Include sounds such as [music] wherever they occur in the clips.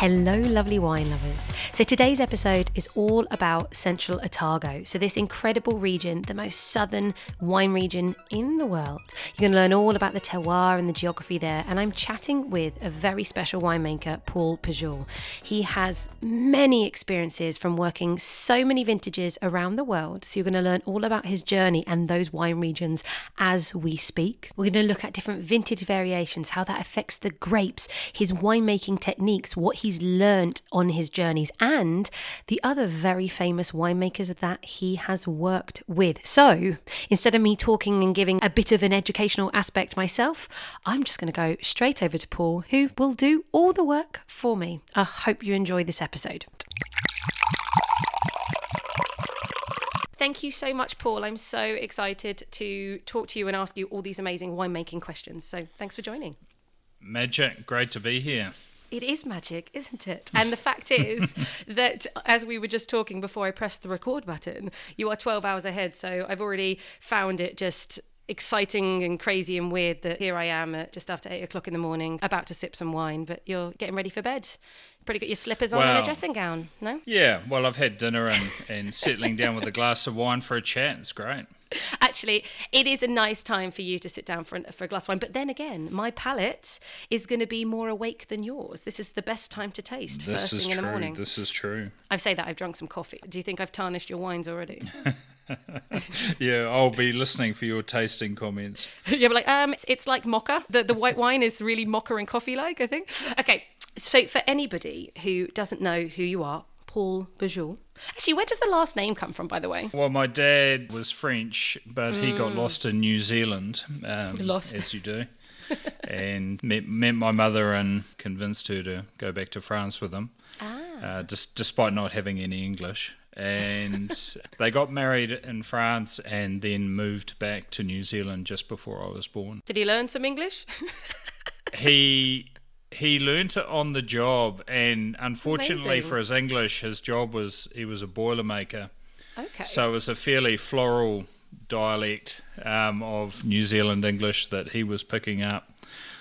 Hello, lovely wine lovers. So, today's episode is all about Central Otago. So, this incredible region, the most southern wine region in the world. You're going to learn all about the terroir and the geography there. And I'm chatting with a very special winemaker, Paul Pujol. He has many experiences from working so many vintages around the world. So, you're going to learn all about his journey and those wine regions as we speak. We're going to look at different vintage variations, how that affects the grapes, his winemaking techniques, what he's learned on his journeys, and the other very famous winemakers that he has worked with. So instead of me talking and giving a bit of an educational aspect myself, I'm just going to go straight over to Paul, who will do all the work for me. I hope you enjoy this episode. Thank you so much, Paul. I'm so excited to talk to you and ask you all these amazing winemaking questions. So thanks for joining. Magic, great to be here. It is magic, isn't it? And the fact is [laughs] that, as we were just talking before I pressed the record button, you are 12 hours ahead. So I've already found it just exciting and crazy and weird that here I am at just after eight o'clock in the morning, about to sip some wine, but you're getting ready for bed. Pretty got Your slippers on Well- and a dressing gown, no? Yeah, well, I've had dinner and, and settling down with a glass of wine for a chat. It's great. Actually, it is a nice time for you to sit down for, an, for a glass of wine. But then again, my palate is going to be more awake than yours. This is the best time to taste This first thing in the morning. This is true. I say that I've drunk some coffee. Do you think I've tarnished your wines already? [laughs] Yeah, I'll be listening for your tasting comments. [laughs] yeah, but like, um, it's, it's like mocha. The the white wine is really mocha and coffee like. I think. Okay, so for anybody who doesn't know who you are, Paul Pujol. Actually, where does the last name come from, by the way? Well, my dad was French, but he got lost in New Zealand, um, Lost. as you do, [laughs] and met, met my mother and convinced her to go back to France with him, Ah. uh, dis- despite not having any English. And they got married in France and then moved back to New Zealand just before I was born. Did he learn some English? [laughs] he he learnt it on the job, and unfortunately Amazing. for his English, his job was he was a boilermaker, okay. so it was a fairly floral dialect um, of New Zealand English that he was picking up.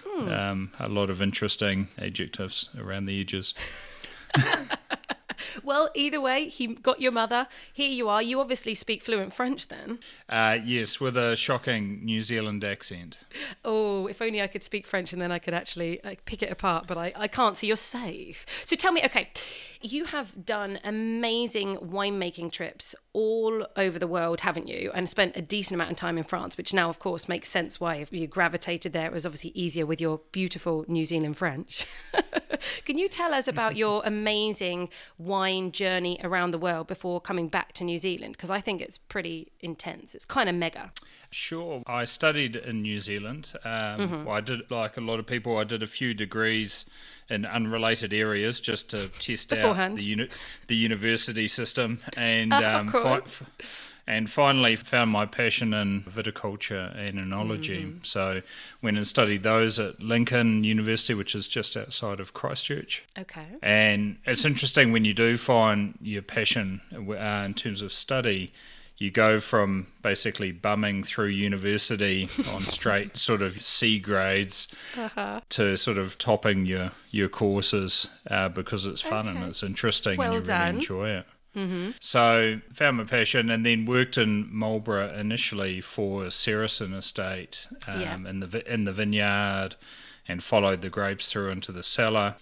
Hmm. Um, a lot of interesting adjectives around the edges. [laughs] [laughs] Well, either way, he got your mother. Here you are. You obviously speak fluent French then. Uh, yes, with a shocking New Zealand accent. Oh, if only I could speak French and then I could actually uh, pick it apart, but I, I can't, so you're safe. So tell me, okay, you have done amazing winemaking trips all over the world, haven't you? And spent a decent amount of time in France, which now, of course, makes sense why you gravitated there. It was obviously easier with your beautiful New Zealand French. [laughs] Can you tell us about your amazing wine journey around the world before coming back to New Zealand? Because I think it's pretty intense. It's kind of mega. Sure. I studied in New Zealand. Um, Mm-hmm. well, I did, like a lot of people, I did a few degrees in unrelated areas just to test Beforehand. out the uni- the university system, [laughs] and of um, course. f- and finally found my passion in viticulture and enology. Mm-hmm. So went and studied those at Lincoln University, which is just outside of Christchurch. Okay. And it's interesting when you do find your passion uh, in terms of study, you go from basically bumming through university [laughs] on straight sort of C grades Uh-huh. to sort of topping your, your courses uh, because it's fun and it's interesting Well and you done. really enjoy it. Mm-hmm. So found my passion and then worked in Marlborough initially for Seresin Estate um, Yeah. in the in the vineyard and followed the grapes through into the cellar.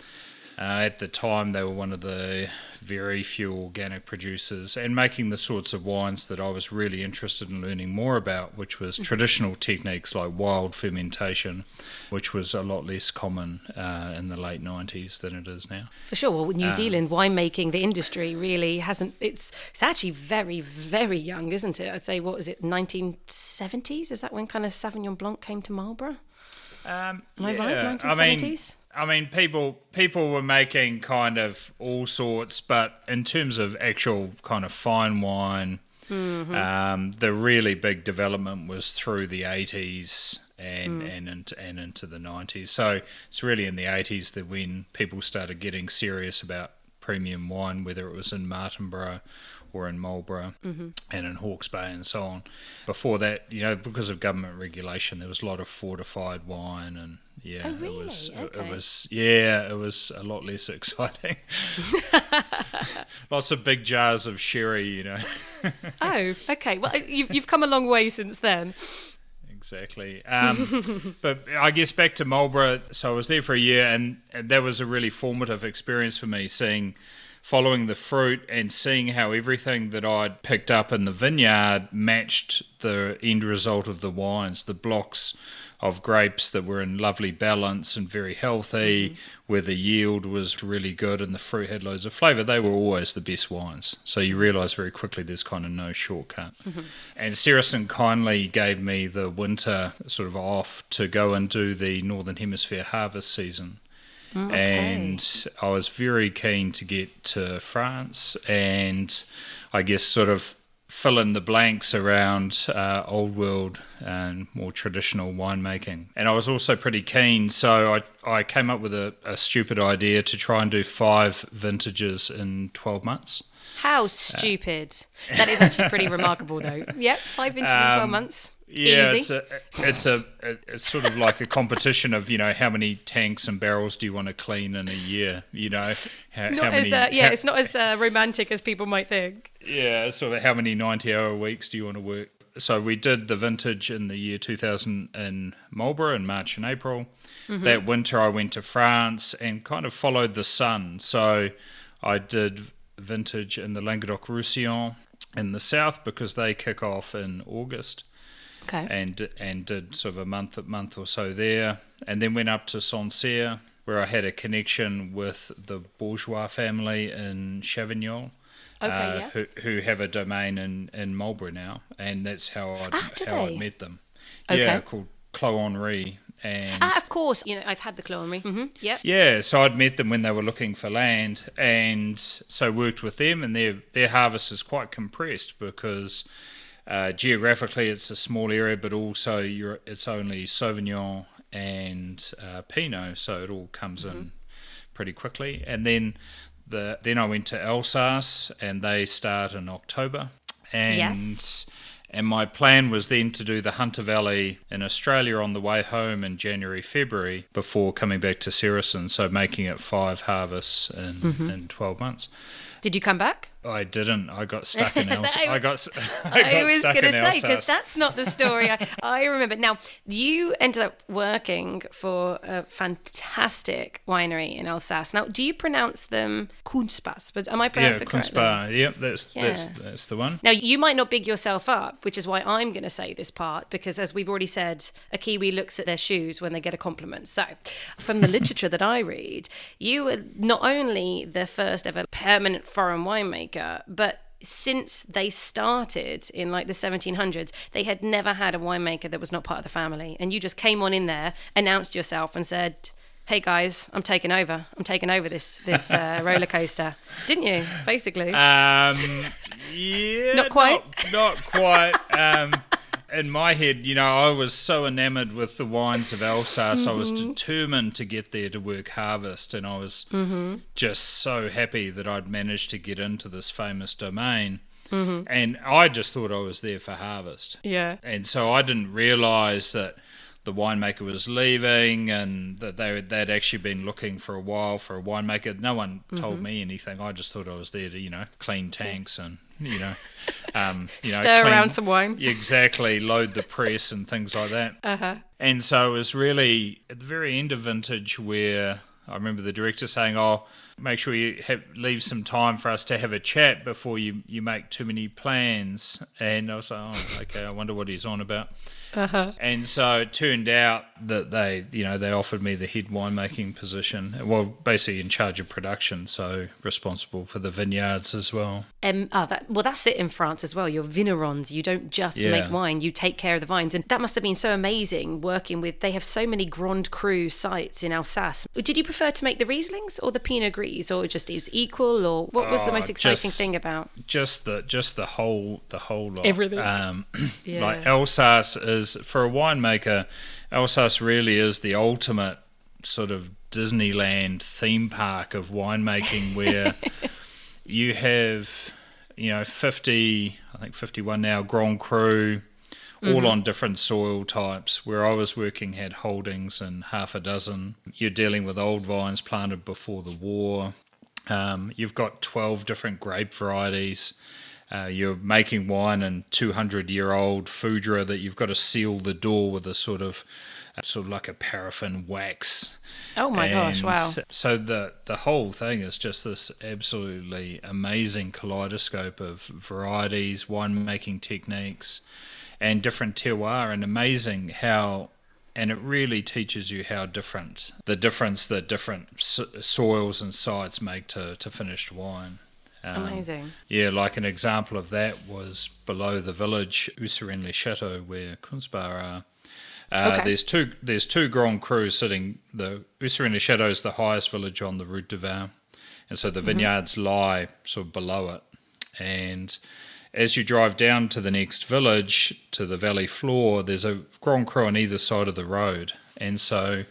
Uh, at the time, they were one of the very few organic producers and making the sorts of wines that I was really interested in learning more about, which was traditional techniques like wild fermentation, which was a lot less common uh, in the late 90s than it is now. For sure. Well, with Um, New Zealand winemaking, the industry really hasn't. It's it's actually very very young, isn't it? I'd say what was it, 1970s? Is that when kind of Sauvignon Blanc came to Marlborough? Um, Am I right? 1970s? I mean, people people were making kind of all sorts, but in terms of actual kind of fine wine, Um, the really big development was through the 80s and and into, and into the 90s. So it's really in the 80s that when people started getting serious about premium wine, whether it was in Martinborough or in Marlborough and in Hawke's Bay and so on. Before that, you know, because of government regulation, there was a lot of fortified wine and yeah, Oh, it was really? it, it was yeah, it was a lot less [laughs] exciting. [laughs] Lots of big jars of sherry, you know. [laughs] Oh, okay. Well, you've, you've come a long way since then. Exactly. Um, but I guess back to Marlborough. So I was there for a year, and, and that was a really formative experience for me, seeing, following the fruit and seeing how everything that I'd picked up in the vineyard matched the end result of the wines. The blocks of grapes that were in lovely balance and very healthy, mm-hmm. where the yield was really good and the fruit had loads of flavour. They were always the best wines. So you realise very quickly there's kind of no shortcut. Mm-hmm. And Seresin kindly gave me the winter sort of off to go and do the Northern Hemisphere harvest season. And I was very keen to get to France and I guess sort of fill in the blanks around uh, old world and more traditional winemaking. And I was also pretty keen, so I, I came up with a, a stupid idea to try and do five vintages in 12 months. How stupid. That is actually pretty remarkable, though. [laughs] Yep, five vintages in 12 Um, months. Yeah, Easy. it's a it's a it's sort of like a competition of you know how many tanks and barrels do you want to clean in a year? You know, how, not how as, many, uh, yeah, how- it's not as uh, romantic as people might think. yeah, sort of how many ninety hour weeks do you want to work? So we did the vintage in the year 2000 in Marlborough in March and April. That winter I went to France and kind of followed the sun. So I did vintage in the Languedoc Roussillon in the south because they kick off in August Okay. and and did sort of a month a month or so there, and then went up to Sancerre where I had a connection with the Bourgeois family in Chavignol. Okay, uh, yeah. who, who have a domain in, in Marlborough now, and that's how I Ah, how they? I met them. Okay. Yeah, called Clos Henri, and Ah, of course. You know, I've had the Clos Henri. Mm-hmm. Yep. yeah, so I'd met them when they were looking for land, and so worked with them, and their their harvest is quite compressed because uh, geographically it's a small area, but also you're, it's only Sauvignon and uh, Pinot, so it all comes in pretty quickly. And then the then I went to Alsace, and they start in October, and. Yes. And my plan was then to do the Hunter Valley in Australia on the way home in January, February before coming back to Seresin. So making it five harvests in, in 12 months. Did you come back? I didn't. I got [laughs] stuck in Alsace. [laughs] I- I got, I got I was going to say because that's not the story I, [laughs] I remember. Now you ended up working for a fantastic winery in Alsace. Now, do you pronounce them Kuentz-Bas? But am I pronouncing it correctly? Kuentz-Bas. Yep, that's, that's, that's the one. Now, you might not big yourself up, which is why I'm going to say this part, because as we've already said, a Kiwi looks at their shoes when they get a compliment. So, from the literature that I read, you were not only the first ever permanent foreign winemaker, but since they started in like the 1700s, they had never had a winemaker that was not part of the family. And you just came on in there, announced yourself, and said, Hey guys, I'm taking over. I'm taking over this this uh, [laughs] roller coaster, didn't you? Basically, Um, [laughs] yeah, Not quite? Not, not quite. Um, in my head, you know, I was so enamored with the wines of Alsace. I was Mm-hmm. determined to get there to work harvest, and I was Mm-hmm. just so happy that I'd managed to get into this famous domain. Mm-hmm. And I just thought I was there for harvest. yeah. And so I didn't realise that the winemaker was leaving and that they, they'd actually been looking for a while for a winemaker. No one Mm-hmm. told me anything. I just thought I was there to, you know, clean tanks and, you know, [laughs] um, you know Stir clean- around some wine. Exactly, load the press and things like that. Uh-huh. And so it was really at the very end of vintage where I remember the director saying, "Oh, make sure you have, leave some time for us to have a chat before you you make too many plans." And I was like, "Oh, okay. I wonder what he's on about." Uh-huh. And so it turned out that they, you know, they offered me the head winemaking position. Well, basically in charge of production, so responsible for the vineyards as well. Um, oh, that, well, that's it in France as well. You're vignerons. You don't just Yeah. make wine; you take care of the vines, and that must have been so amazing working with. They have so many Grand Cru sites in Alsace. Did you prefer to make the Rieslings or the Pinot Gris, or just is equal, or what was the Oh, most exciting just- thing about? just the just the whole the whole lot. Everything. Um, [clears throat] Yeah. Like Alsace is for a winemaker, Alsace really is the ultimate sort of Disneyland theme park of winemaking, where [laughs] you have you know fifty, I think fifty one now Grand Cru. All on different soil types. Where I was working had holdings and half a dozen. You're dealing with old vines planted before the war. Um, you've got 12 different grape varieties. Uh, you're making wine in 200 year old foudre that you've got to seal the door with a sort of sort of like a paraffin wax. Oh my gosh! Wow. So, the the whole thing is just this absolutely amazing kaleidoscope of varieties, winemaking techniques, and different terroir, and amazing how. And it really teaches you how different the difference that different so- soils and sites make to, to finished wine. Um, Amazing. yeah, like an example of that was below the village, Husseren-les-Châteaux, where Kuentz-Bas are. Uh, Okay. There's two. There's two Grand Crus sitting. The Husseren-les-Châteaux is the highest village on the Route de Vin, and so the vineyards lie sort of below it. And as you drive down to the next village, to the valley floor, there's a Grand Cru on either side of the road, and so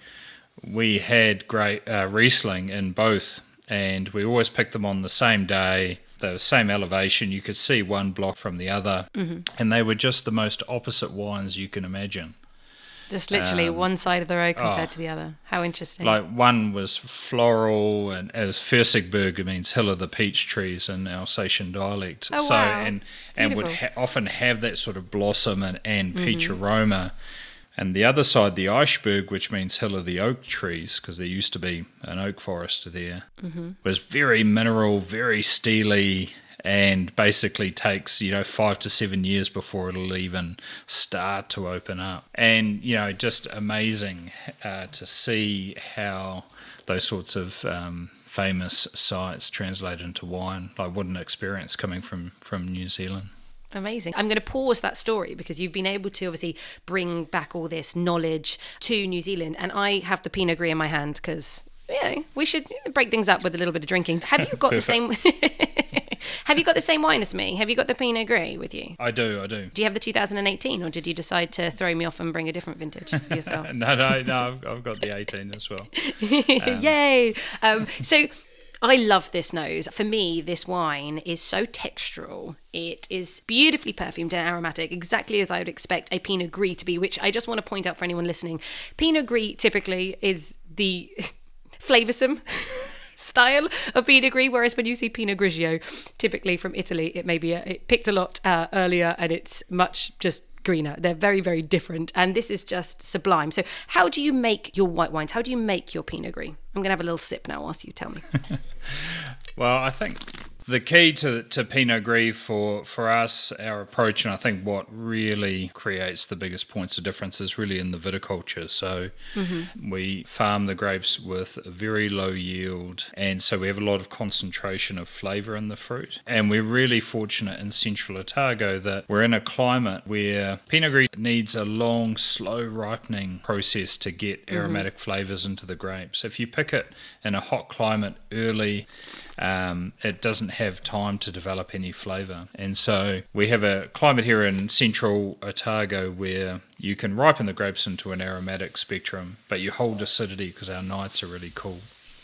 we had great uh, Riesling in both, and we always picked them on the same day. The same elevation, you could see one block from the other, and they were just the most opposite wines you can imagine. Just literally um, one side of the road compared oh. to the other. How interesting. Like one was floral, and as Pfersigberg means hill of the peach trees in Alsatian dialect. Oh, so wow. and and would ha- often have that sort of blossom and, and peach Mm-hmm. aroma. And the other side, the Eichberg, which means hill of the oak trees, because there used to be an oak forest there, Mm-hmm. was very mineral, very steely, and basically takes you know five to seven years before it'll even start to open up. And you know, just amazing uh, to see how those sorts of um, famous sites translate into wine. Like what an experience coming from from New Zealand. Amazing. I'm going to pause that story because you've been able to obviously bring back all this knowledge to New Zealand. And I have the Pinot Gris in my hand because, you know, we should break things up with a little bit of drinking. Have you got the [laughs] same. [laughs] have you got the same wine as me? Have you got the Pinot Gris with you? I do, I do. Do you have the 2018 or did you decide to throw me off and bring a different vintage for yourself? [laughs] No, no, no. I've, I've got the 18 as well. Yay! Um, so I love this nose. For me, this wine is so textural. It is beautifully perfumed and aromatic, exactly as I would expect a Pinot Gris to be, which I just want to point out for anyone listening. Pinot Gris typically is the [laughs] flavoursome. [laughs] Style of Pinot Gris, whereas when you see Pinot Grigio, typically from Italy, it may be a, it picked a lot uh, earlier and it's much just greener. They're very, very different. And this is just sublime. So, how do you make your white wines? How do you make your Pinot Gris? I'm going to have a little sip now whilst you tell me. [laughs] Well, I think the key to to Pinot Gris for for us, our approach, and I think what really creates the biggest points of difference is really in the viticulture. So mm-hmm. we farm the grapes with a very low yield, and so we have a lot of concentration of flavour in the fruit. And we're really fortunate in Central Otago that we're in a climate where Pinot Gris needs a long, slow ripening process to get mm-hmm. aromatic flavours into the grapes. If you pick it in a hot climate early, um, it doesn't have time to develop any flavour. And so we have a climate here in central Otago where you can ripen the grapes into an aromatic spectrum, but you hold acidity because our nights are really cool.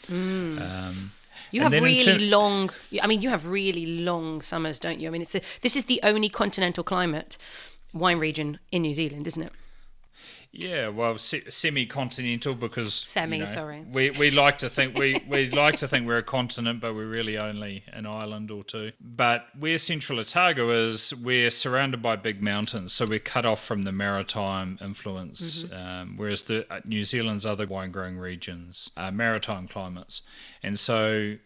Um, You have really ter- long. I mean, you have really long summers, don't you? I mean, it's a, this is the only continental climate wine region in New Zealand, isn't it? Yeah, well, se- semi-continental because Semi, you know, sorry. We we like to think we we like to think we're a continent, but we're really only an island or two. But where Central Otago is, we're surrounded by big mountains, so we're cut off from the maritime influence. Mm-hmm. Um, whereas the uh, New Zealand's other wine-growing regions are maritime climates, and so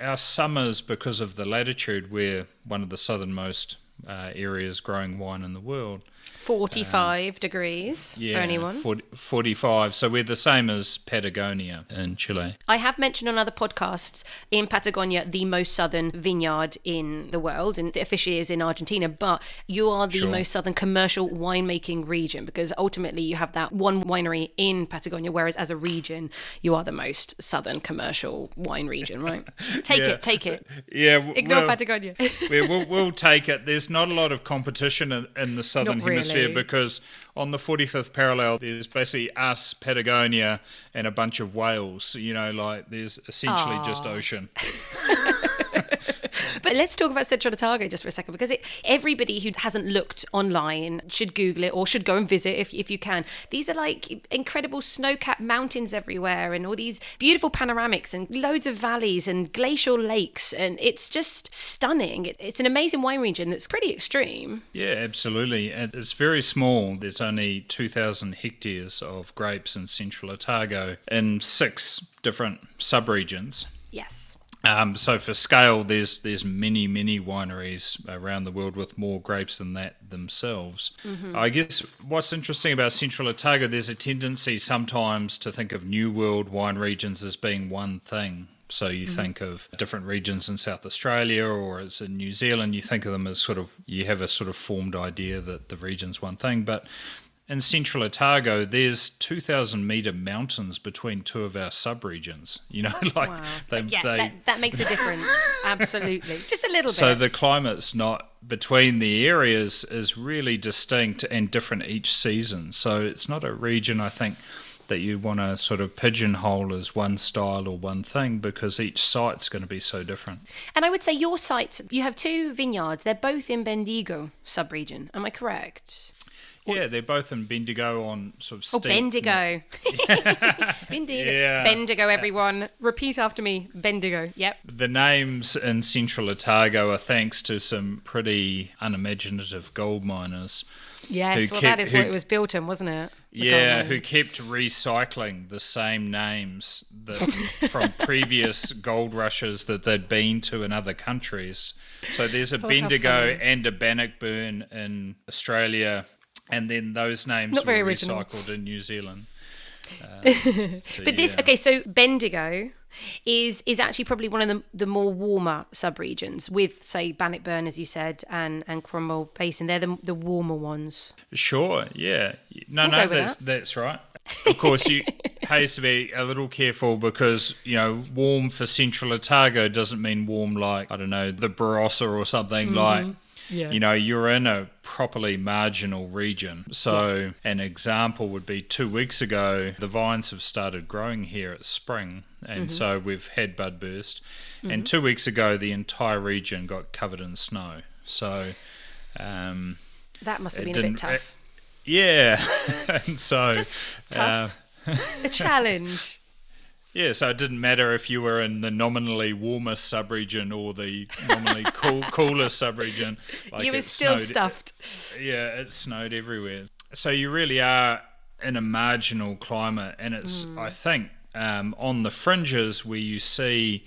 our summers, because of the latitude, we're one of the southernmost uh, areas growing wine in the world. 45 degrees for anyone. 40, 45. So we're the same as Patagonia in Chile. I have mentioned on other podcasts in Patagonia, the most southern vineyard in the world, and it officially is in Argentina, but you are the Sure. most southern commercial winemaking region because ultimately you have that one winery in Patagonia, whereas as a region, you are the most southern commercial wine region, right? [laughs] Take Yeah. it, take it. [laughs] Yeah, Ignore well, Patagonia. we, we'll, [laughs] we'll take it. There's not a lot of competition in, in the southern really. Hemisphere because on the 45th parallel, there's basically us, Patagonia, and a bunch of whales. You know, like there's essentially just ocean. [laughs] [laughs] But let's talk about Central Otago just for a second because it, everybody who hasn't looked online should Google it or should go and visit if, if you can. These are like incredible snow capped mountains everywhere and all these beautiful panoramics and loads of valleys and glacial lakes. And it's just stunning. It, it's an amazing wine region that's pretty extreme. Yeah, absolutely. And It's very small. There's only 2,000 hectares of grapes in central Otago in six different subregions. Yes. Um, so for scale, there's there's many many wineries around the world with more grapes than that themselves. I guess what's interesting about Central Otago, there's a tendency sometimes to think of New World wine regions as being one thing. So you think of different regions in South Australia or it's in New Zealand, you think of them as sort of you have a sort of formed idea that the region's one thing, but in central Otago, there's 2,000 metre mountains between two of our subregions. You know, [laughs] like Wow. they, yeah, they, that, that makes a difference. [laughs] Absolutely. Just a little so bit. So the climate's not between the areas is really distinct and different each season. So it's not a region I think that you want to sort of pigeonhole as one style or one thing because each site's going to be so different. and I would say your site, you have two vineyards. They're both in Bendigo subregion. Am I correct? Yeah, they're both in Bendigo on sort of Oh, Bendigo. [laughs] [laughs] Bendigo. Yeah. Bendigo, everyone. Repeat after me. Bendigo. Yep. The names in central Otago are thanks to some pretty unimaginative gold miners. Yes. Well, kept- that is who- what it was built on, wasn't it? The Yeah, who kept recycling the same names that [laughs] from previous gold rushes that they'd been to in other countries. So there's a Oh, Bendigo and a Bannockburn in Australia, and then those names Not very were original. recycled in New Zealand. Uh, [laughs] so But this, yeah. okay, so Bendigo is is actually probably one of the, the more warmer subregions with, say, Bannockburn, as you said, and, and Cromwell Basin. They're the, the warmer ones. Sure, yeah. No, We'll no, go with that's that's right. Of course, you [laughs] pays to be a little careful because you know warm for Central Otago doesn't mean warm like I don't know the Barossa or something like. Mm-hmm. Yeah. You know, you're in a properly marginal region. So, an example would be two weeks ago, the vines have started growing here at spring. And Mm-hmm. so we've had bud burst. And two weeks ago, the entire region got covered in snow. So, um, That must have been a bit tough. yeah, [laughs] and so Just tough. uh, a challenge. [laughs] yeah, so it didn't matter if you were in the nominally warmest subregion or the nominally [laughs] cool, coolest subregion. Like you were still snowed- stuffed. Yeah, it snowed everywhere. So you really are in a marginal climate, and it's Hmm. I think um, on the fringes where you see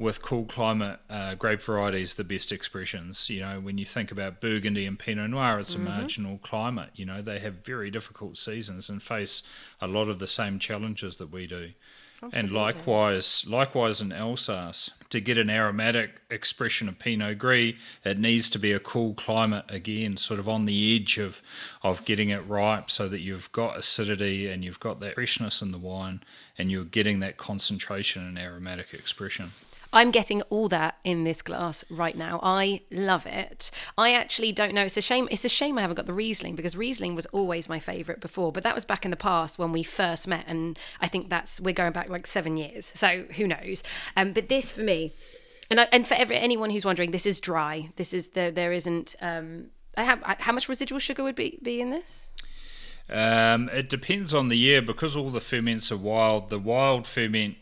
with cool climate uh, grape varieties the best expressions. You know, when you think about Burgundy and Pinot Noir, it's a Mm-hmm. marginal climate. You know, they have very difficult seasons and face a lot of the same challenges that we do. And likewise, likewise in Alsace, to get an aromatic expression of Pinot Gris, it needs to be a cool climate again, sort of on the edge of, of getting it ripe, so that you've got acidity and you've got that freshness in the wine, and you're getting that concentration and aromatic expression. I'm getting all that in this glass right now. I love it. I actually don't know. It's a shame. It's a shame I haven't got the Riesling because Riesling was always my favourite before. But that was back in the past when we first met, and I think that's we're going back like seven years. So who knows? Um, but this for me, and I, and for every, anyone who's wondering, this is dry. This is the there isn't. Um, I have, I, how much residual sugar would be be in this? Um, it depends on the year because all the ferments are wild. The wild ferment,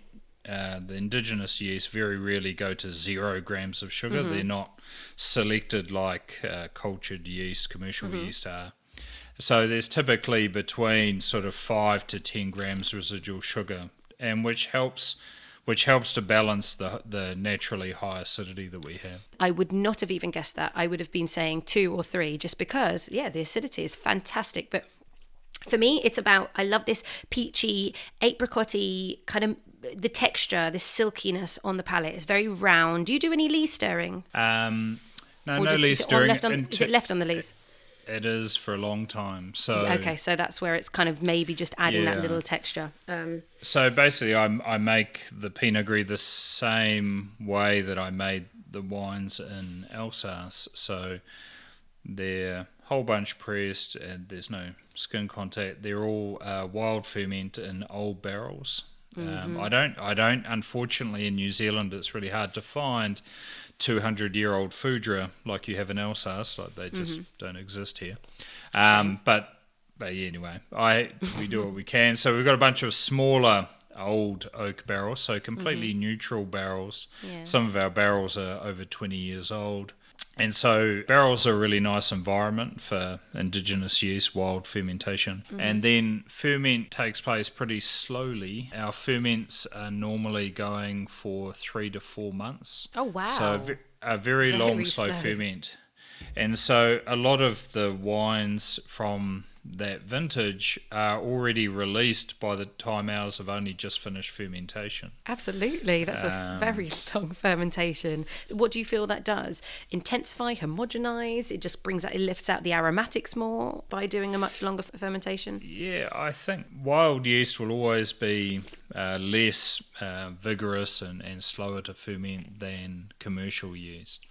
uh, the indigenous yeast, very rarely go to zero grams of sugar. They're not selected like uh, cultured yeast, commercial yeast are. So there's typically between sort of five to ten grams residual sugar, and which helps which helps to balance the the naturally high acidity that we have. I would not have even guessed that. I would have been saying two or three just because, yeah, the acidity is fantastic. But for me, it's about, I love this peachy, apricotty kind of the texture, the silkiness on the palate is very round. Do you do any lees stirring? Um, no, Or no lees is it all stirring. left on- is it left on the lees? It is for a long time. So Okay, so that's where it's kind of maybe just adding that little texture. Um, So basically, I, I make the Pinot Gris the same way that I made the wines in Alsace. So they're whole bunch pressed, and there's no skin contact. They're all uh, wild ferment in old barrels. Um, I don't, I don't. Unfortunately, in New Zealand, it's really hard to find 200 year old Foudre like you have in Alsace. Like they just don't exist here. Um, but but yeah, anyway, I we do what we can. So we've got a bunch of smaller old oak barrels, so completely neutral barrels. Yeah. Some of our barrels are over 20 years old. And so barrels are a really nice environment for indigenous yeast, wild fermentation. Mm-hmm. And then ferment takes place pretty slowly. Our ferments are normally going for three to four months. Oh, wow. So a very, Very long slow slow. ferment. And so a lot of the wines from that vintage are already released by the time ours have only just finished fermentation. Absolutely. That's a Um, very [laughs] long fermentation. What do you feel that does? Intensify, homogenize? It just brings out, it lifts out the aromatics more by doing a much longer fermentation? Yeah, I think wild yeast will always be uh, less uh, vigorous and, and slower to ferment than commercial yeast.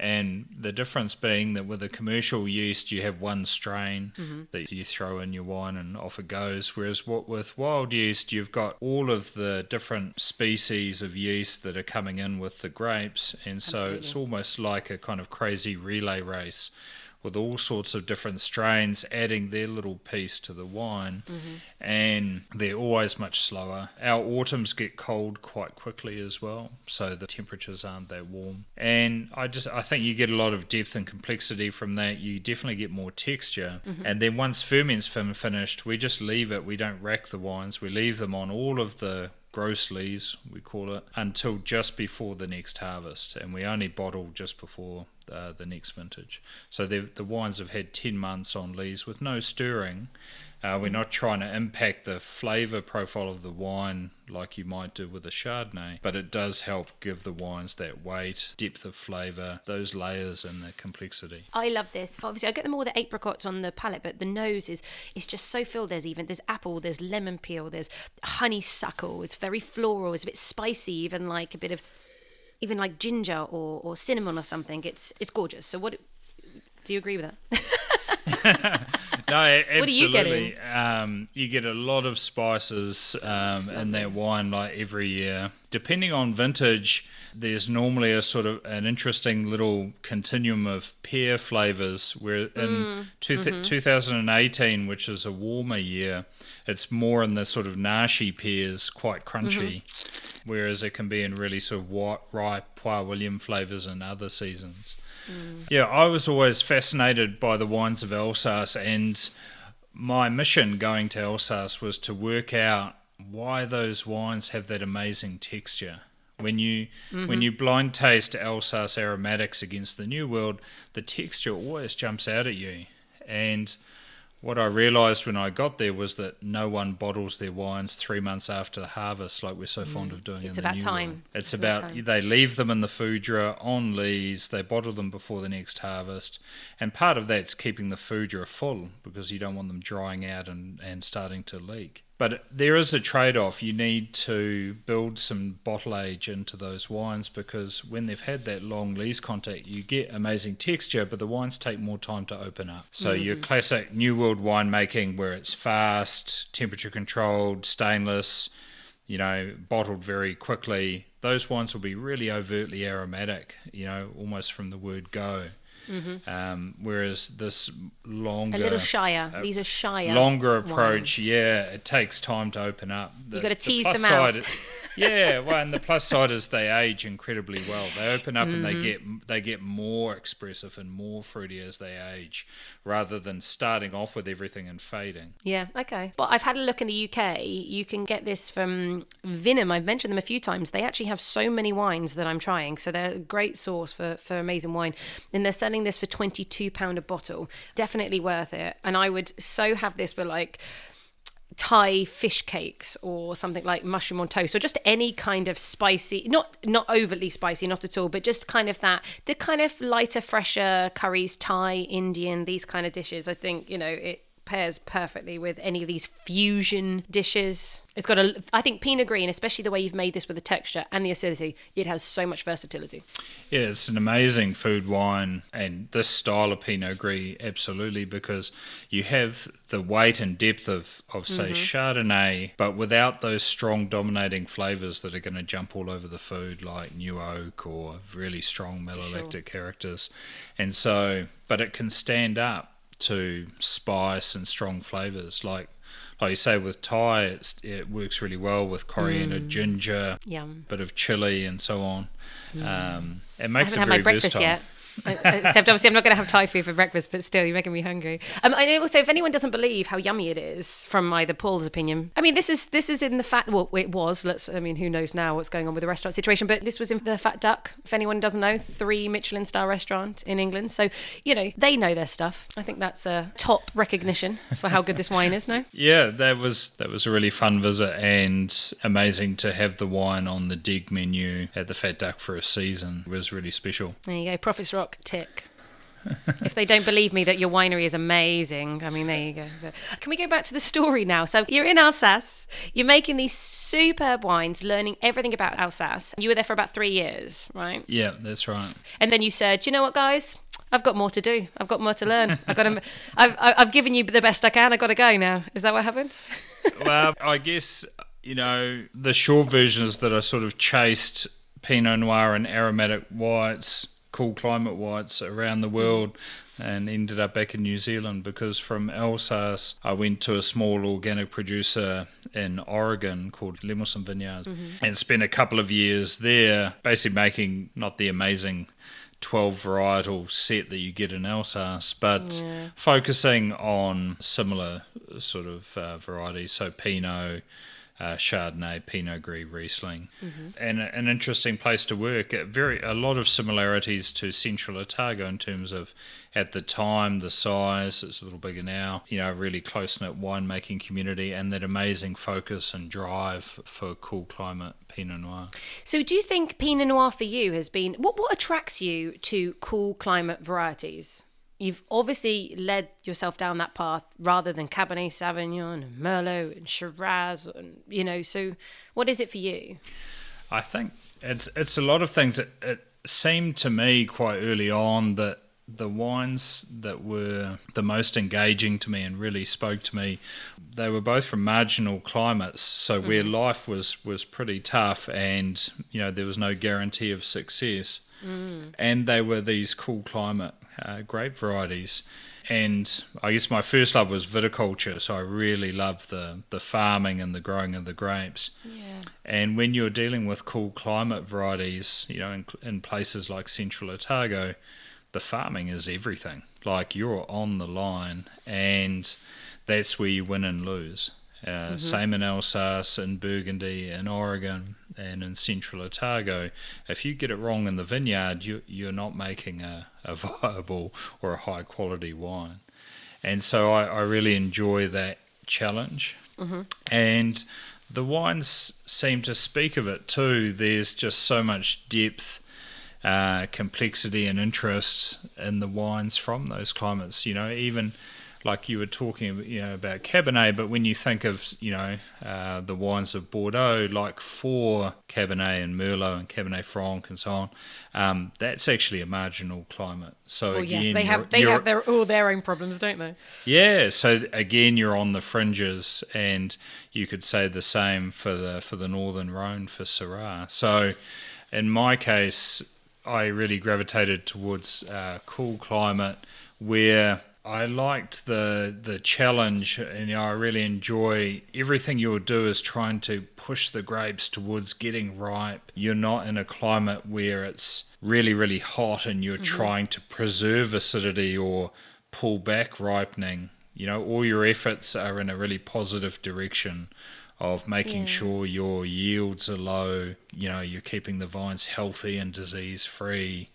And the difference being that with a commercial yeast, you have one strain mm-hmm. that you throw in your wine and off it goes. Whereas what with wild yeast, you've got all of the different species of yeast that are coming in with the grapes. And so it's almost like a kind of crazy relay race with all sorts of different strains adding their little piece to the wine. Mm-hmm. And they're always much slower. Our autumns get cold quite quickly as well so the temperatures aren't that warm. And i just i think you get a lot of depth and complexity from that. You definitely get more texture. Mm-hmm. And then once ferment's fin- finished we just leave it. We don't rack the wines. We leave them on all of the gross lees we call it until just before the next harvest. And we only bottle just before uh, the next vintage. So the wines have had 10 months on lees with no stirring uh, we're not trying to impact the flavour profile of the wine like you might do with a Chardonnay, but it does help give the wines that weight, depth of flavour, those layers, and the complexity. I love this. Obviously, I get them all the apricots on the palate, but the nose is is just so filled. There's even there's apple, there's lemon peel, there's honeysuckle. It's very floral. It's a bit spicy, even like a bit of even like ginger or, or cinnamon or something. It's it's gorgeous. So what do you agree with that? [laughs] No, a- What are you absolutely. Um, you get a lot of spices um, in that wine, like every year. Depending on vintage, there's normally a sort of an interesting little continuum of pear flavors. Where in two Mm-hmm. 2018, which is a warmer year, it's more in the sort of nashi pears, quite crunchy. Mm-hmm. Whereas it can be in really sort of white, ripe Poire William flavors in other seasons. Yeah, I was always fascinated by the wines of Alsace, and my mission going to Alsace was to work out why those wines have that amazing texture. When you when mm-hmm. you blind taste Alsace aromatics against the New World, the texture always jumps out at you. And what I realised when I got there was that no one bottles their wines three months after harvest, like we're so fond mm. of doing It's in the about New time. World. It's, It's about about time. they leave them in the foudre on lees, they bottle them before the next harvest, and part of that's keeping the foudre full because you don't want them drying out and, and starting to leak. But there is a trade off. You need to build some bottle age into those wines because when they've had that long lees contact, you get amazing texture, but the wines take more time to open up. So, mm-hmm. your classic New World winemaking where it's fast, temperature controlled, stainless, you know, bottled very quickly, those wines will be really overtly aromatic, you know, almost from the word go. Um, whereas this longer, A little shyer. uh, These are shyer. longer approach, wines. yeah, it takes time to open up. The, gotta the tease plus them out. yeah, well, and the plus side is they age incredibly well. They open up and they Mm-hmm. get they get more expressive and more fruity as they age, rather than starting off with everything and fading. Yeah, okay. But I've had a look in the UK. You can get this from Vinum. I've mentioned them a few times. They actually have so many wines that I'm trying. So they're a great source for, for amazing wine. And they're selling this for £22 a bottle. Definitely worth it. And I would so have this with like Thai fish cakes or something like mushroom on toast or just any kind of spicy not not overly spicy not at all but just kind of that the kind of lighter fresher curries Thai Indian these kind of dishes I think you know it pairs perfectly with any of these fusion dishes. It's got a I think Pinot Gris especially the way you've made this with the texture and the acidity it has so much versatility. Yeah, it's an amazing food wine, and this style of Pinot Gris, absolutely, because you have the weight and depth of, of say, mm-hmm. Chardonnay, but without those strong dominating flavours that are going to jump all over the food, like New Oak or really strong malolactic characters. And so, but it can stand up to spice and strong flavours, like. Like you say, with Thai, it's, it works really well with coriander, ginger, yum bit of chili, and so on. Um, it I makes haven't it had very my breakfast versatile. yet. [laughs] Except obviously I'm not going to have Thai food for breakfast, but still you're making me hungry. Um, I also if anyone doesn't believe how yummy it is, from either Paul's opinion, I mean this is this is in the fat. Well, it was. Let's. I mean who knows now what's going on with the restaurant situation, but this was in the Fat Duck. If anyone doesn't know, three Michelin star restaurant in England. So you know they know their stuff. I think that's a top recognition for how good this [laughs] wine is. No. Yeah, that was that was a really fun visit and amazing to have the wine on the dig menu at the Fat Duck for a season. It was really special. There you go. Prophet's Rock tick. if they don't believe me that your winery is amazing, I mean, there you go. But can we go back to the story now? So you're in Alsace, you're making these superb wines, learning everything about Alsace. You were there for about three years, right? Yeah, that's right. And then you said, you know what, guys? I've got more to do. I've got more to learn. I've got to. [laughs] I've, I've given you the best I can. I've got to go now. Is that what happened? [laughs] well, I guess you know the short version is that I sort of chased Pinot Noir and aromatic whites, cool climate whites around the world. And ended up back in New Zealand because from Alsace I went to a small organic producer in Oregon called Lemelson Vineyards and spent a couple of years there, basically making not the amazing 12 varietal set that you get in Alsace, but focusing on similar sort of uh, varieties. So Pinot, uh, Chardonnay, Pinot Gris, Riesling, and an interesting place to work. Very a lot of similarities to Central Otago in terms of at the time the size. It's a little bigger now. You know, really close knit winemaking community, and that amazing focus and drive for cool climate Pinot Noir. So, do you think Pinot Noir for you has been what? What attracts you to cool climate varieties? You've obviously led yourself down that path rather than Cabernet Sauvignon and Merlot and Shiraz, and you know. So, what is it for you? I think it's it's a lot of things. It, it seemed to me quite early on that the wines that were the most engaging to me and really spoke to me, they were both from marginal climates, so where mm-hmm. life was was pretty tough, and you know there was no guarantee of success, mm. and they were these cool climate uh, grape varieties. And I guess my first love was viticulture, so I really loved the, the farming and the growing of the grapes. Yeah. And when you're dealing with cool climate varieties, you know, in, in places like Central Otago, the farming is everything. Like you're on the line, and that's where you win and lose. Uh, Same in Alsace, in Burgundy, in Oregon, and in Central Otago. If you get it wrong in the vineyard, you, you're not making a, a [laughs] viable or a high quality wine. And so I, I really enjoy that challenge. And the wines seem to speak of it too. There's just so much depth, uh, complexity, and interest in the wines from those climates. You know, even like you were talking, you know, about Cabernet, but when you think of, you know, uh, the wines of Bordeaux, like for Cabernet and Merlot and Cabernet Franc and so on, um, that's actually a marginal climate. So Well, again, yes, they have they have their all their own problems, don't they? yeah, so again, you're on the fringes, and you could say the same for the for the Northern Rhone for Syrah. So, in my case, I really gravitated towards uh, cool climate where I liked the the challenge, and you know, I really enjoy everything you'll do is trying to push the grapes towards getting ripe. You're not in a climate where it's really really hot, and you're mm-hmm. trying to preserve acidity or pull back ripening. You know, all your efforts are in a really positive direction of making Yeah. sure your yields are low. You know, you're keeping the vines healthy and disease free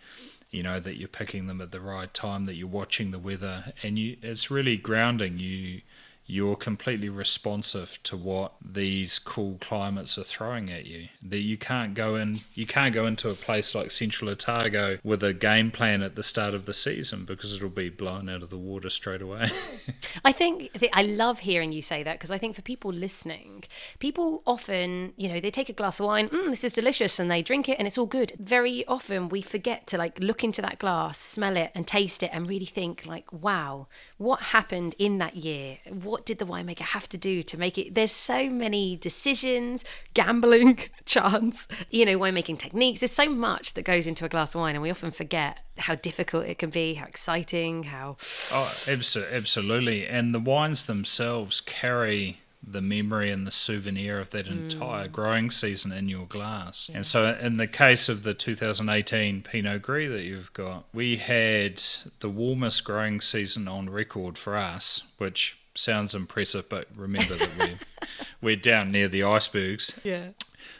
you know that you're picking them at the right time that you're watching the weather and you it's really grounding. You you're completely responsive to what these cool climates are throwing at you that you can't go in you can't go into a place like central otago with a game plan at the start of the season because it'll be blown out of the water straight away [laughs] I think th- I love hearing you say that because I think for people listening, people often, you know, they take a glass of wine, mm, this is delicious, and they drink it and it's all good. Very often we forget to like look into that glass, smell it, and taste it, and really think like, wow, what happened in that year? What did the winemaker have to do to make it? There's so many decisions, gambling, [laughs] chance, you know, winemaking techniques. There's so much that goes into a glass of wine, and we often forget how difficult it can be, how exciting, how Oh, abso- absolutely. And the wines themselves carry the memory and the souvenir of that entire mm. growing season in your glass. And so, in the case of the 2018 Pinot Gris that you've got, we had the warmest growing season on record for us, which sounds impressive, but remember that we're, [laughs] we're down near the icebergs. yeah.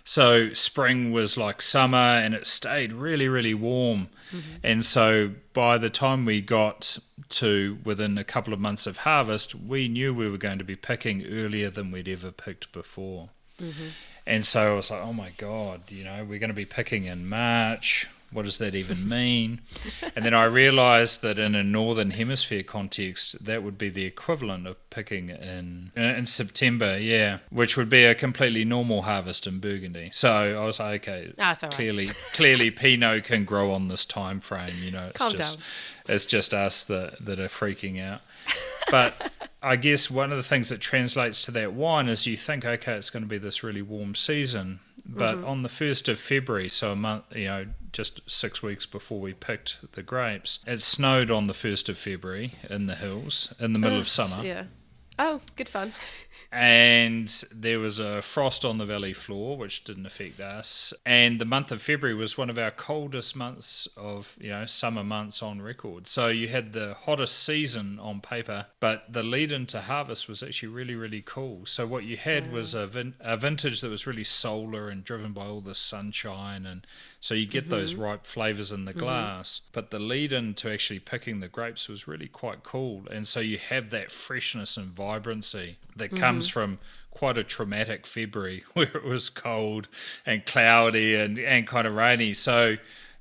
So spring was like summer and it stayed really, really warm. Mm-hmm. And so by the time we got to within a couple of months of harvest, we knew we were going to be picking earlier than we'd ever picked before. Mm-hmm. And so I was like, oh my God, you know, we're going to be picking in March. What does that even mean? and then I realized that in a northern hemisphere context, that would be the equivalent of picking in in September, yeah, which would be a completely normal harvest in Burgundy. So I was like, okay, Ah, all right. clearly, clearly Pinot can grow on this time frame. You know, it's Calm just down. it's just us that that are freaking out. But I guess one of the things that translates to that wine is you think, okay, it's going to be this really warm season, but Mm-hmm. on the first of February, so a month, you know, just six weeks before we picked the grapes, it snowed on the first of February in the hills in the middle of summer, Yeah. Oh, good fun. and there was a frost on the valley floor, which didn't affect us. And the month of February was one of our coldest months of you know summer months on record. So you had the hottest season on paper, but the lead into harvest was actually really really cool. So what you had was a, vin- a vintage that was really solar and driven by all the sunshine, and so you get those mm-hmm. ripe flavors in the mm-hmm. glass. But the lead in to actually picking the grapes was really quite cool, and so you have that freshness and vibrancy that comes mm-hmm. from quite a traumatic February [laughs] where it was cold and cloudy and, and kind of rainy. So,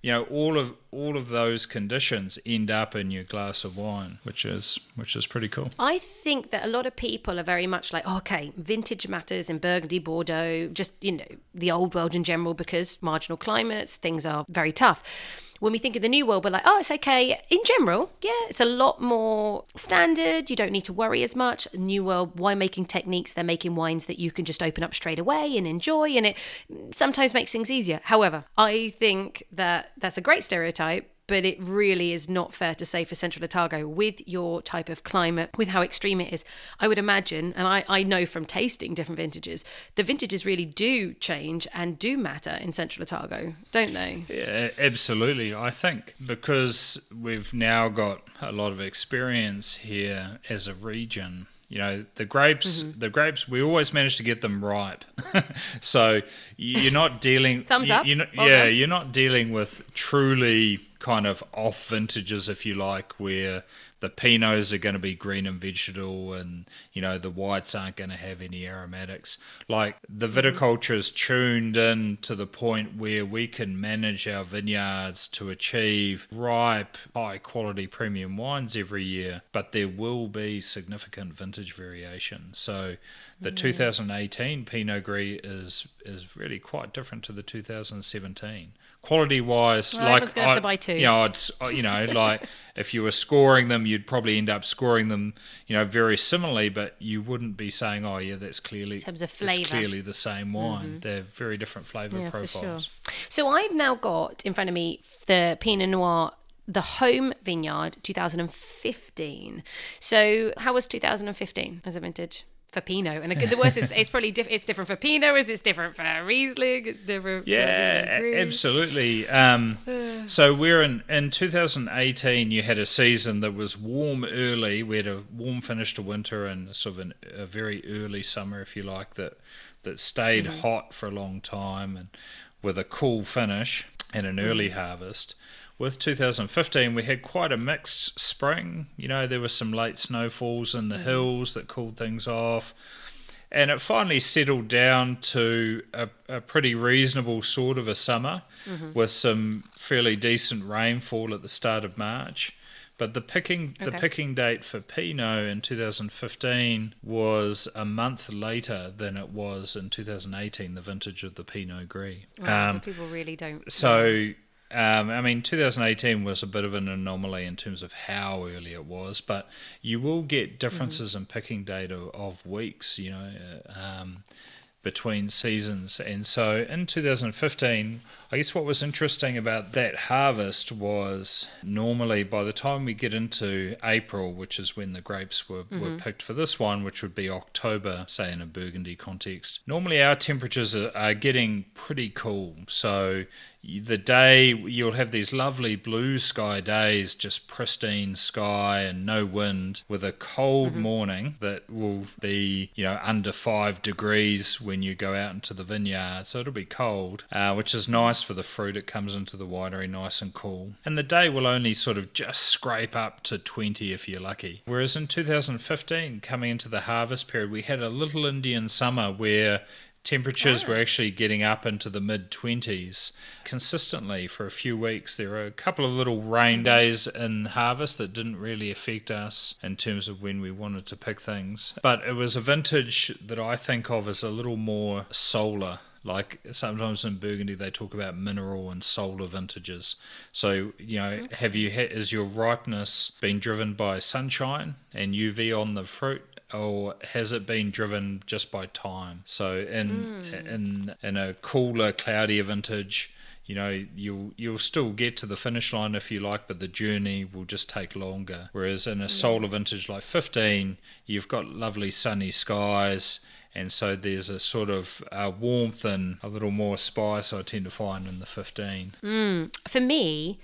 you know, all of all of those conditions end up in your glass of wine, which is which is pretty cool. I think that a lot of people are very much like, oh, okay, vintage matters in Burgundy, Bordeaux, just, you know, the old world in general, because marginal climates, things are very tough. When we think of the new world, we're like, oh, it's okay. In general, yeah, it's a lot more standard. You don't need to worry as much. New world winemaking techniques, they're making wines that you can just open up straight away and enjoy, and it sometimes makes things easier. However, I think that that's a great stereotype but it really is not fair to say for Central Otago with your type of climate, with how extreme it is. I would imagine, and I, I know from tasting different vintages, the vintages really do change and do matter in Central Otago, don't they? Yeah, absolutely. I think because we've now got a lot of experience here as a region. You know, the grapes, Mm-hmm. the grapes, we always manage to get them ripe. [laughs] so you're not dealing. Thumbs you- up. You're not, Well yeah, done. you're not dealing with truly kind of off vintages, if you like, where the pinots are going to be green and vegetal, and you know the whites aren't going to have any aromatics. Like the mm-hmm. viticulture is tuned in to the point where we can manage our vineyards to achieve ripe, high quality premium wines every year, but there will be significant vintage variation. So the 2018 Pinot Gris is is really quite different to the 2017. Quality wise, Well, like gonna have I- to buy two. You know, it's uh, you know, like [laughs] if you were scoring them, you'd probably end up scoring them, you know, very similarly, but you wouldn't be saying, "Oh, yeah, that's clearly terms of flavour. Mm-hmm. clearly the same wine." They're very different flavour Yeah, for sure. profiles. So I've now got in front of me the Pinot Noir the home vineyard 2015. So, how was 2015 as a vintage? For Pinot, and the worst is it's probably diff- it's different for Pinot, is it's different for Riesling, it's different. Yeah, for absolutely. Um, so we're in in 2018. You had a season that was warm early. We had a warm finish to winter and sort of an, a very early summer, if you like, that that stayed hot for a long time and with a cool finish and an early harvest. With 2015, we had quite a mixed spring. You know, there were some late snowfalls in the hills that cooled things off and it finally settled down to a, a pretty reasonable sort of a summer with some fairly decent rainfall at the start of March. But the picking the picking date for Pinot in 2015 was a month later than it was in 2018, the vintage of the Pinot Gris. Wow, Um, so people really don't. so, um, I mean, 2018 was a bit of an anomaly in terms of how early it was, but you will get differences in picking data of weeks, you know, uh, um, between seasons. And so in 2015, I guess what was interesting about that harvest was normally by the time we get into April, which is when the grapes were, were picked for this one, which would be October, say in a Burgundy context, normally our temperatures are, are getting pretty cool. So the day you'll have these lovely blue sky days, just pristine sky and no wind, with a cold morning that will be, you know, under five degrees when you go out into the vineyard. So it'll be cold, uh, which is nice for the fruit. It comes into the winery nice and cool. And the day will only sort of just scrape up to 20 if you're lucky. Whereas in 2015, coming into the harvest period, we had a little Indian summer where temperatures ah. were actually getting up into the mid 20s consistently for a few weeks. There were a couple of little rain mm-hmm. days in harvest that didn't really affect us in terms of when we wanted to pick things. But it was a vintage that I think of as a little more solar. Like sometimes in Burgundy, they talk about mineral and solar vintages. So you know, have you had is your ripeness been driven by sunshine and UV on the fruit, or has it been driven just by time? So in hmm. in in a cooler, cloudier vintage, you know, you'll you'll still get to the finish line if you like, but the journey will just take longer. Whereas in a hmm. solar vintage like 15, you've got lovely sunny skies. And so there's a sort of uh, warmth and a little more spice I tend to find in the 15. for me,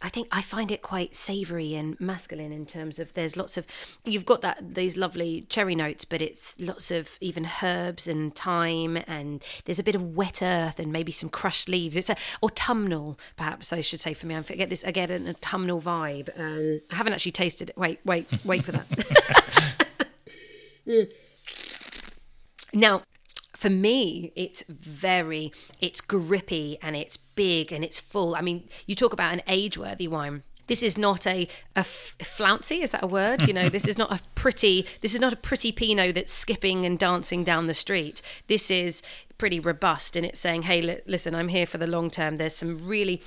I think I find it quite savoury and masculine in terms of there's lots of you've got that these lovely cherry notes, but it's lots of even herbs and thyme, and there's a bit of wet earth and maybe some crushed leaves. It's a autumnal, perhaps I should say for me. I get this. I get an autumnal vibe. Um, I haven't actually tasted it. Wait, wait, wait for that. Mm. [laughs] [laughs] Now, for me, it's very, it's grippy and it's big and it's full. I mean, you talk about an age-worthy wine. This is not a, a f- flouncy, is that a word? You know, this is not a pretty, this is not a pretty Pinot that's skipping and dancing down the street. This is pretty robust and it's saying, hey, li- listen, I'm here for the long term. There's some really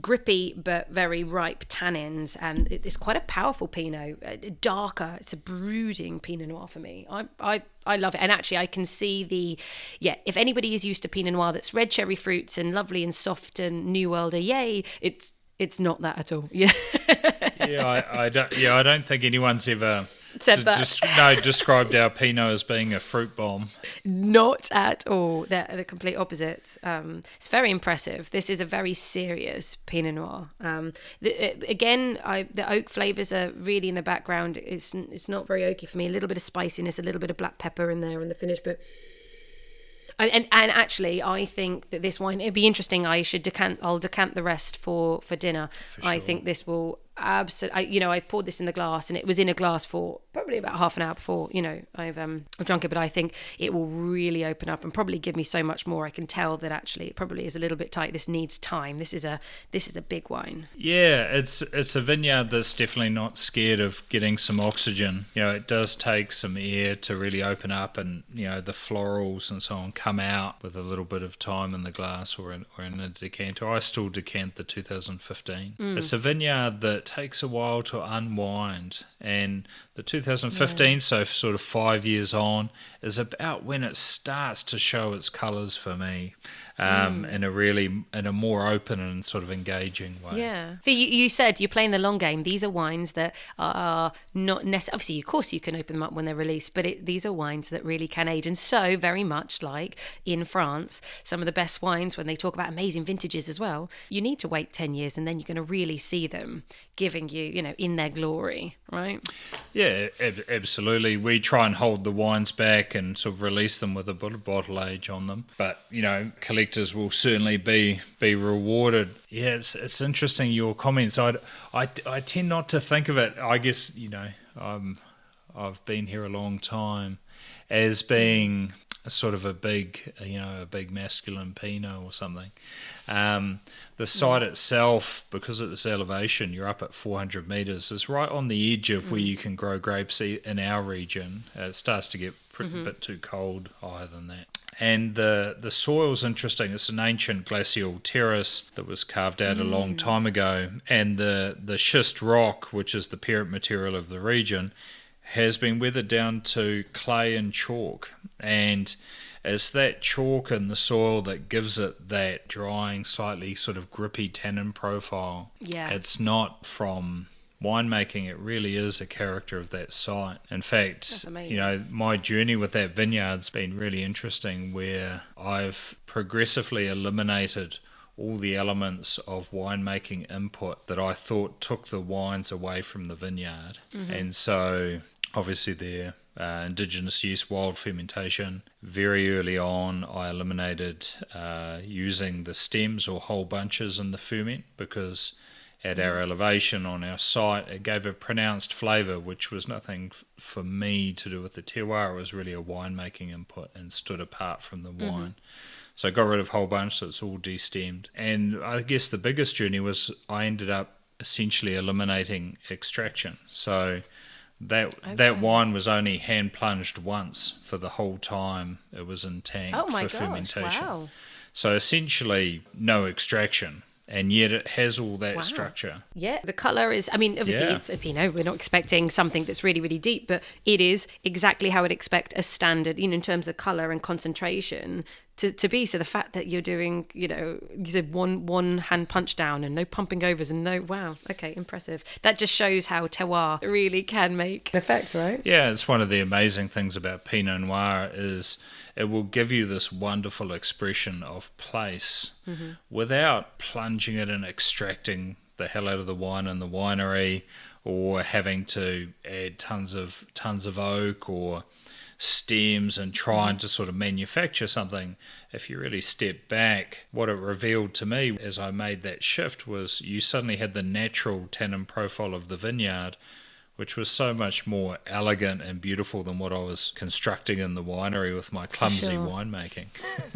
grippy but very ripe tannins. And it's quite a powerful pinot uh, darker. It's a brooding pinot noir for me. I, I i love it. And actually i can see the yeah if anybody is used to pinot noir that's red cherry fruits and lovely and soft and new worlder yay it's it's not that at all. [laughs] Yeah. Yeah, I, I don't. Yeah, I don't think anyone's ever Said that. no, described our Pinot as being a fruit bomb. not at all. They're the complete opposite. Um, it's very impressive. This is a very serious pinot noir. Um, the, again I, the oak flavors are really in the background. It's it's not very oaky for me. A little bit of spiciness a little bit of black pepper in there in the finish but and, and and actually I think that this wine it'd be interesting. I should decant I'll decant the rest for for dinner. I think this will absolutely you know I've poured this in the glass and it was in a glass for probably about half an hour before you know I've um I've drunk it but I think it will really open up and probably give me so much more I can tell that actually it probably is a little bit tight this needs time this is a this is a big wine Yeah, it's it's a vineyard that's definitely not scared of getting some oxygen. You know, it does take some air to really open up, and you know the florals and so on come out with a little bit of time in the glass or in, or in a decanter. I still decant the 2015. It's a vineyard that takes a while to unwind, and the 2015, so sort of five years on, is about when it starts to show its colours for me. Um, in a really in a more open and sort of engaging way. Yeah. So you, you said you're playing the long game. These are wines that are not necessarily, obviously, of course, you can open them up when they're released, but it, these are wines that really can age. And so, very much like in France, some of the best wines, when they talk about amazing vintages as well, you need to wait 10 years and then you're going to really see them giving you, you know, in their glory, right? Yeah, ab- absolutely. We try and hold the wines back and sort of release them with a bit of bottle age on them. But, you know, collectors will certainly be be rewarded. Yeah, it's, it's interesting your comments. I, I, I tend not to think of it, I guess, you know, I'm, I've been here a long time, as being a sort of a big, you know, a big masculine Pinot or something. Um, the site itself, because of this elevation, you're up at 400 meters, is right on the edge of where you can grow grapes in our region. Uh, it starts to get pr- a bit too cold higher than that. And the the soil's interesting. It's an ancient glacial terrace that was carved out a long mm. time ago, and the the schist rock, which is the parent material of the region, has been weathered down to clay and chalk. And it's that chalk in the soil that gives it that drying, slightly sort of grippy tannin profile. Yeah. It's not from winemaking, it really is a character of that site. In fact, you know, my journey with that vineyard's been really interesting where I've progressively eliminated all the elements of winemaking input that I thought took the wines away from the vineyard. And so obviously there uh, indigenous use, wild fermentation. Very early on, I eliminated uh, using the stems or whole bunches in the ferment because at our mm. elevation on our site, it gave a pronounced flavour, which was nothing f- for me to do with the terroir. It was really a winemaking input and stood apart from the mm-hmm. wine. So I got rid of whole bunch, so it's all destemmed. And I guess the biggest journey was I ended up essentially eliminating extraction. So that that wine was only hand plunged once for the whole time it was in tank Oh my for gosh! fermentation. Wow. So essentially, no extraction, and yet it has all that Wow. structure. Yeah, the color is. I mean, obviously, Yeah. it's a Pinot. We're not expecting something that's really, really deep, but it is exactly how I'd expect a standard, you know, in terms of color and concentration to, to be. So the fact that you're doing, you know, you said one one hand punch down and no pumping overs and no, wow, okay, impressive. That just shows how terroir really can make an effect, right? Yeah, it's one of the amazing things about Pinot Noir is it will give you this wonderful expression of place mm-hmm. without plunging it and extracting the hell out of the wine in the winery or having to add tons of tons of oak or stems and trying mm. to sort of manufacture something if you really step back what it revealed to me as I made that shift was you suddenly had the natural tannin profile of the vineyard which was so much more elegant and beautiful than what I was constructing in the winery with my clumsy Sure. winemaking.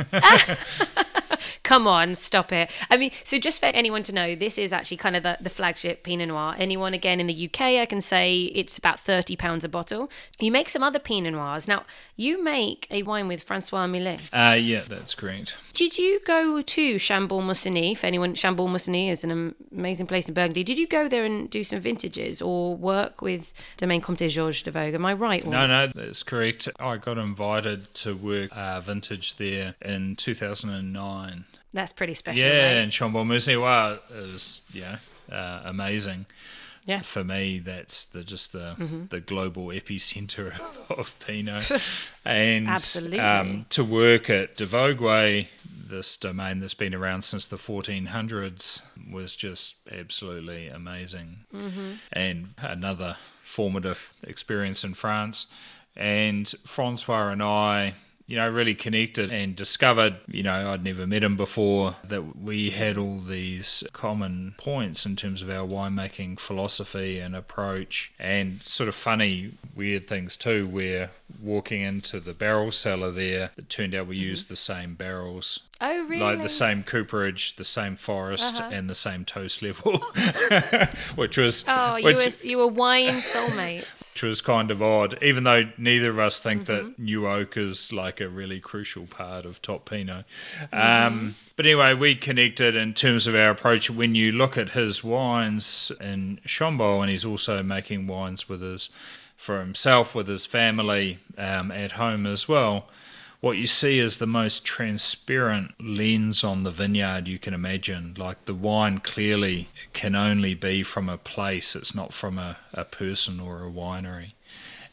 [laughs] [laughs] [laughs] Come on, stop it. I mean, so just for anyone to know, this is actually kind of the, the flagship Pinot Noir. Anyone again in the UK, I can say it's about £30 a bottle. You make some other Pinot Noirs. Now, you make a wine with Francois Millet. Uh, yeah, that's great. Did you go to Chambolle-Musigny? If anyone, Chambolle-Musigny is an amazing place in Burgundy. Did you go there and do some vintages or work with Domaine Comte Georges de Vogue? Am I right? Or- No, no, that's correct. I got invited to work uh, vintage there in 2009. That's pretty special. yeah, right? and wow, it was, yeah, uh, amazing. Yeah. For me, that's the just the Mm-hmm. the global epicenter [laughs] of, of Pinot, [laughs] and Absolutely. um, to work at De Vogue, this domain that's been around since the 1400s, was just absolutely amazing, Mm-hmm. and another formative experience in France. And Francois and I, you know, really connected and discovered, you know, I'd never met him before, that we had all these common points in terms of our winemaking philosophy and approach, and sort of funny, weird things too, where walking into the barrel cellar there, it turned out we used the same barrels. Oh, really? Like the same cooperage, the same forest, Uh-huh. and the same toast level, [laughs] which was Oh, you were, you were wine soulmates. [laughs] which was kind of odd, even though neither of us think Mm-hmm. that New Oak is like a really crucial part of Top Pinot. Mm-hmm. Um, but anyway, we connected in terms of our approach. When you look at his wines in Chambolle, and he's also making wines with his for himself, with his family um, at home as well. what you see is the most transparent lens on the vineyard you can imagine. Like the wine clearly can only be from a place, it's not from a, a person or a winery.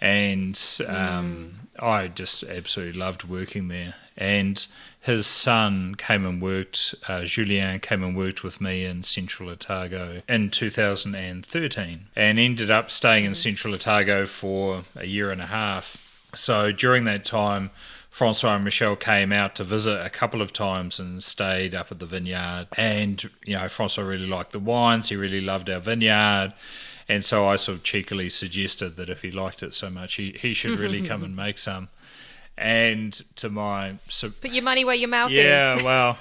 And um, mm. I just absolutely loved working there. And his son came and worked, uh, Julien came and worked with me in Central Otago in 2013 and ended up staying in Central Otago for a year and a half. So during that time, Francois and Michelle came out to visit a couple of times and stayed up at the vineyard. And, you know, Francois really liked the wines, he really loved our vineyard. And so I sort of cheekily suggested that if he liked it so much, he, he should really come and [laughs] make some. And to my. Su- Put your money where your mouth yeah, is. Yeah, [laughs] well.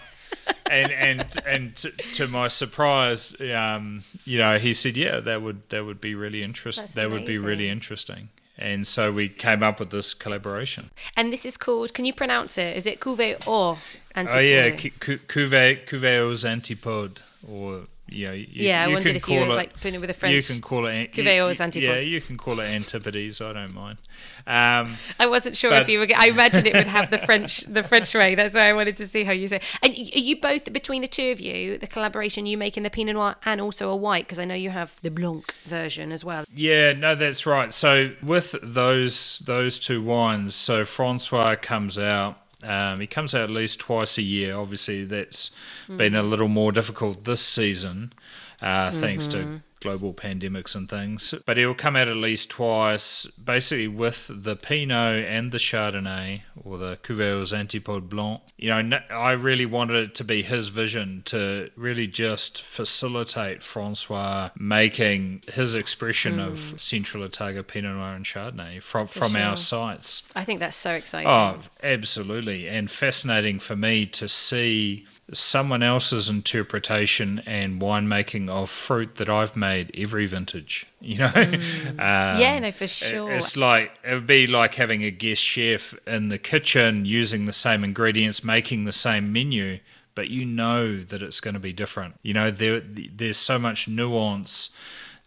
and and and to, to my surprise, um, you know, he said, "Yeah, that would that would be really interesting. That would be really interesting." and so we came up with this collaboration. And this is called. Can you pronounce it? Is it Cuvée or Antipode? Oh yeah, Cuvée Cuvée aux Antipodes, or you know, you, yeah. You I wondered if you would it, like put it with a French. You can call it Cuvée Antipode. Yeah, you can call it Antipodes. I don't mind. [laughs] Um, I wasn't sure but, if you were. I imagined it would have the French, the French way. That's why I wanted to see how you say. And you both between the two of you, the collaboration you make in the Pinot Noir and also a white, because I know you have the Blanc version as well. Yeah, no, that's right. So with those those two wines, so Francois comes out um, he comes out at least twice a year. Obviously, that's mm. been a little more difficult this season, uh, mm-hmm. thanks to mm-hmm global pandemics and things. But he'll come out at least twice, basically with the Pinot and the Chardonnay, or the Cuvée aux Antipodes Blanc. You know, I really wanted it to be his vision to really just facilitate Francois making his expression mm. of Central Otago Pinot Noir and Chardonnay from, from sure. our sites. I think that's so exciting. Oh, absolutely. And fascinating for me to see someone else's interpretation and winemaking of fruit that I've made every vintage. You know, mm. [laughs] um, yeah, no, for sure. It's like it would be like having a guest chef in the kitchen using the same ingredients, making the same menu, but you know that it's going to be different. You know, there there's so much nuance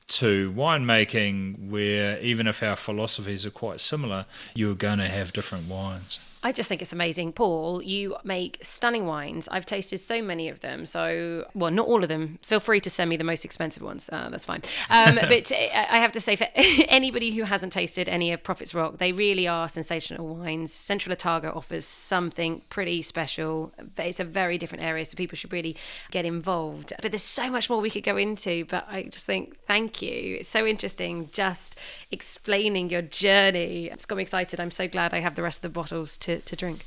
to winemaking where even if our philosophies are quite similar, you're going to have different wines. I just think it's amazing. Paul, you make stunning wines. I've tasted so many of them. So, well, not all of them. Feel free to send me the most expensive ones. Uh, that's fine. Um, [laughs] but I have to say, for [laughs] anybody who hasn't tasted any of Prophet's Rock, they really are sensational wines. Central Otago offers something pretty special. It's a very different area, so people should really get involved. But there's so much more we could go into. But I just think, thank you. It's so interesting just explaining your journey. It's got me excited. I'm so glad I have the rest of the bottles to to, drink.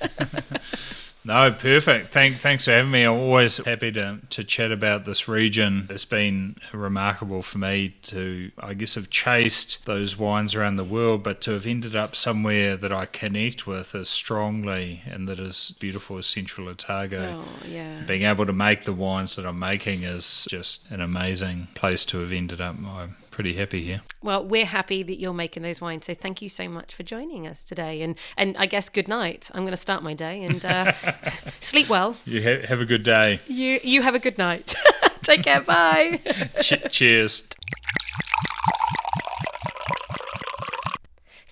[laughs] no, perfect. Thank, thanks for having me. I'm always happy to, to chat about this region. It's been remarkable for me to, I guess, have chased those wines around the world, but to have ended up somewhere that I connect with as strongly and that is beautiful as Central Otago. Oh, yeah. Being able to make the wines that I'm making is just an amazing place to have ended up. I'm pretty happy here. Well, we're happy that you're making those wines. So thank you so much for joining us today. And and I guess good night. I'm going to start my day and uh, [laughs] sleep well. You ha- have a good day. You you have a good night. [laughs] Take care. Bye. Ch- cheers.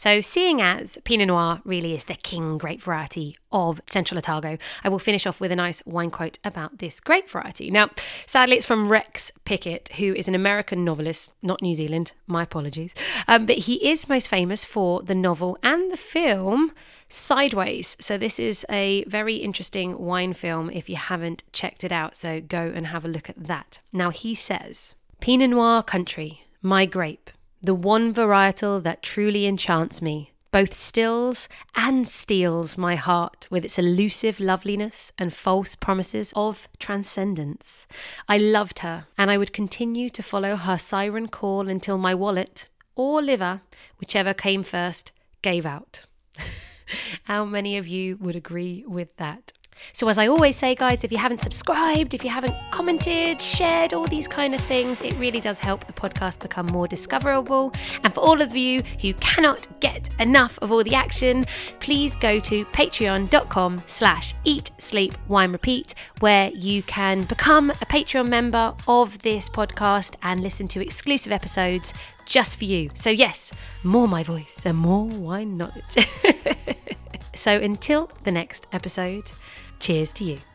So, seeing as Pinot Noir really is the king grape variety of Central Otago, I will finish off with a nice wine quote about this grape variety. Now, sadly, it's from Rex Pickett, who is an American novelist, not New Zealand, my apologies. Um, but he is most famous for the novel and the film Sideways. So, this is a very interesting wine film if you haven't checked it out. So, go and have a look at that. Now, he says Pinot Noir country, my grape the one varietal that truly enchants me, both stills and steals my heart with its elusive loveliness and false promises of transcendence. I loved her, and I would continue to follow her siren call until my wallet, or liver, whichever came first, gave out. [laughs] How many of you would agree with that? So, as I always say, guys, if you haven't subscribed, if you haven't commented, shared, all these kind of things, it really does help the podcast become more discoverable. And for all of you who cannot get enough of all the action, please go to patreon.com slash eat, sleep, wine, repeat, where you can become a Patreon member of this podcast and listen to exclusive episodes just for you. So, yes, more my voice and more wine knowledge. [laughs] So until the next episode, cheers to you.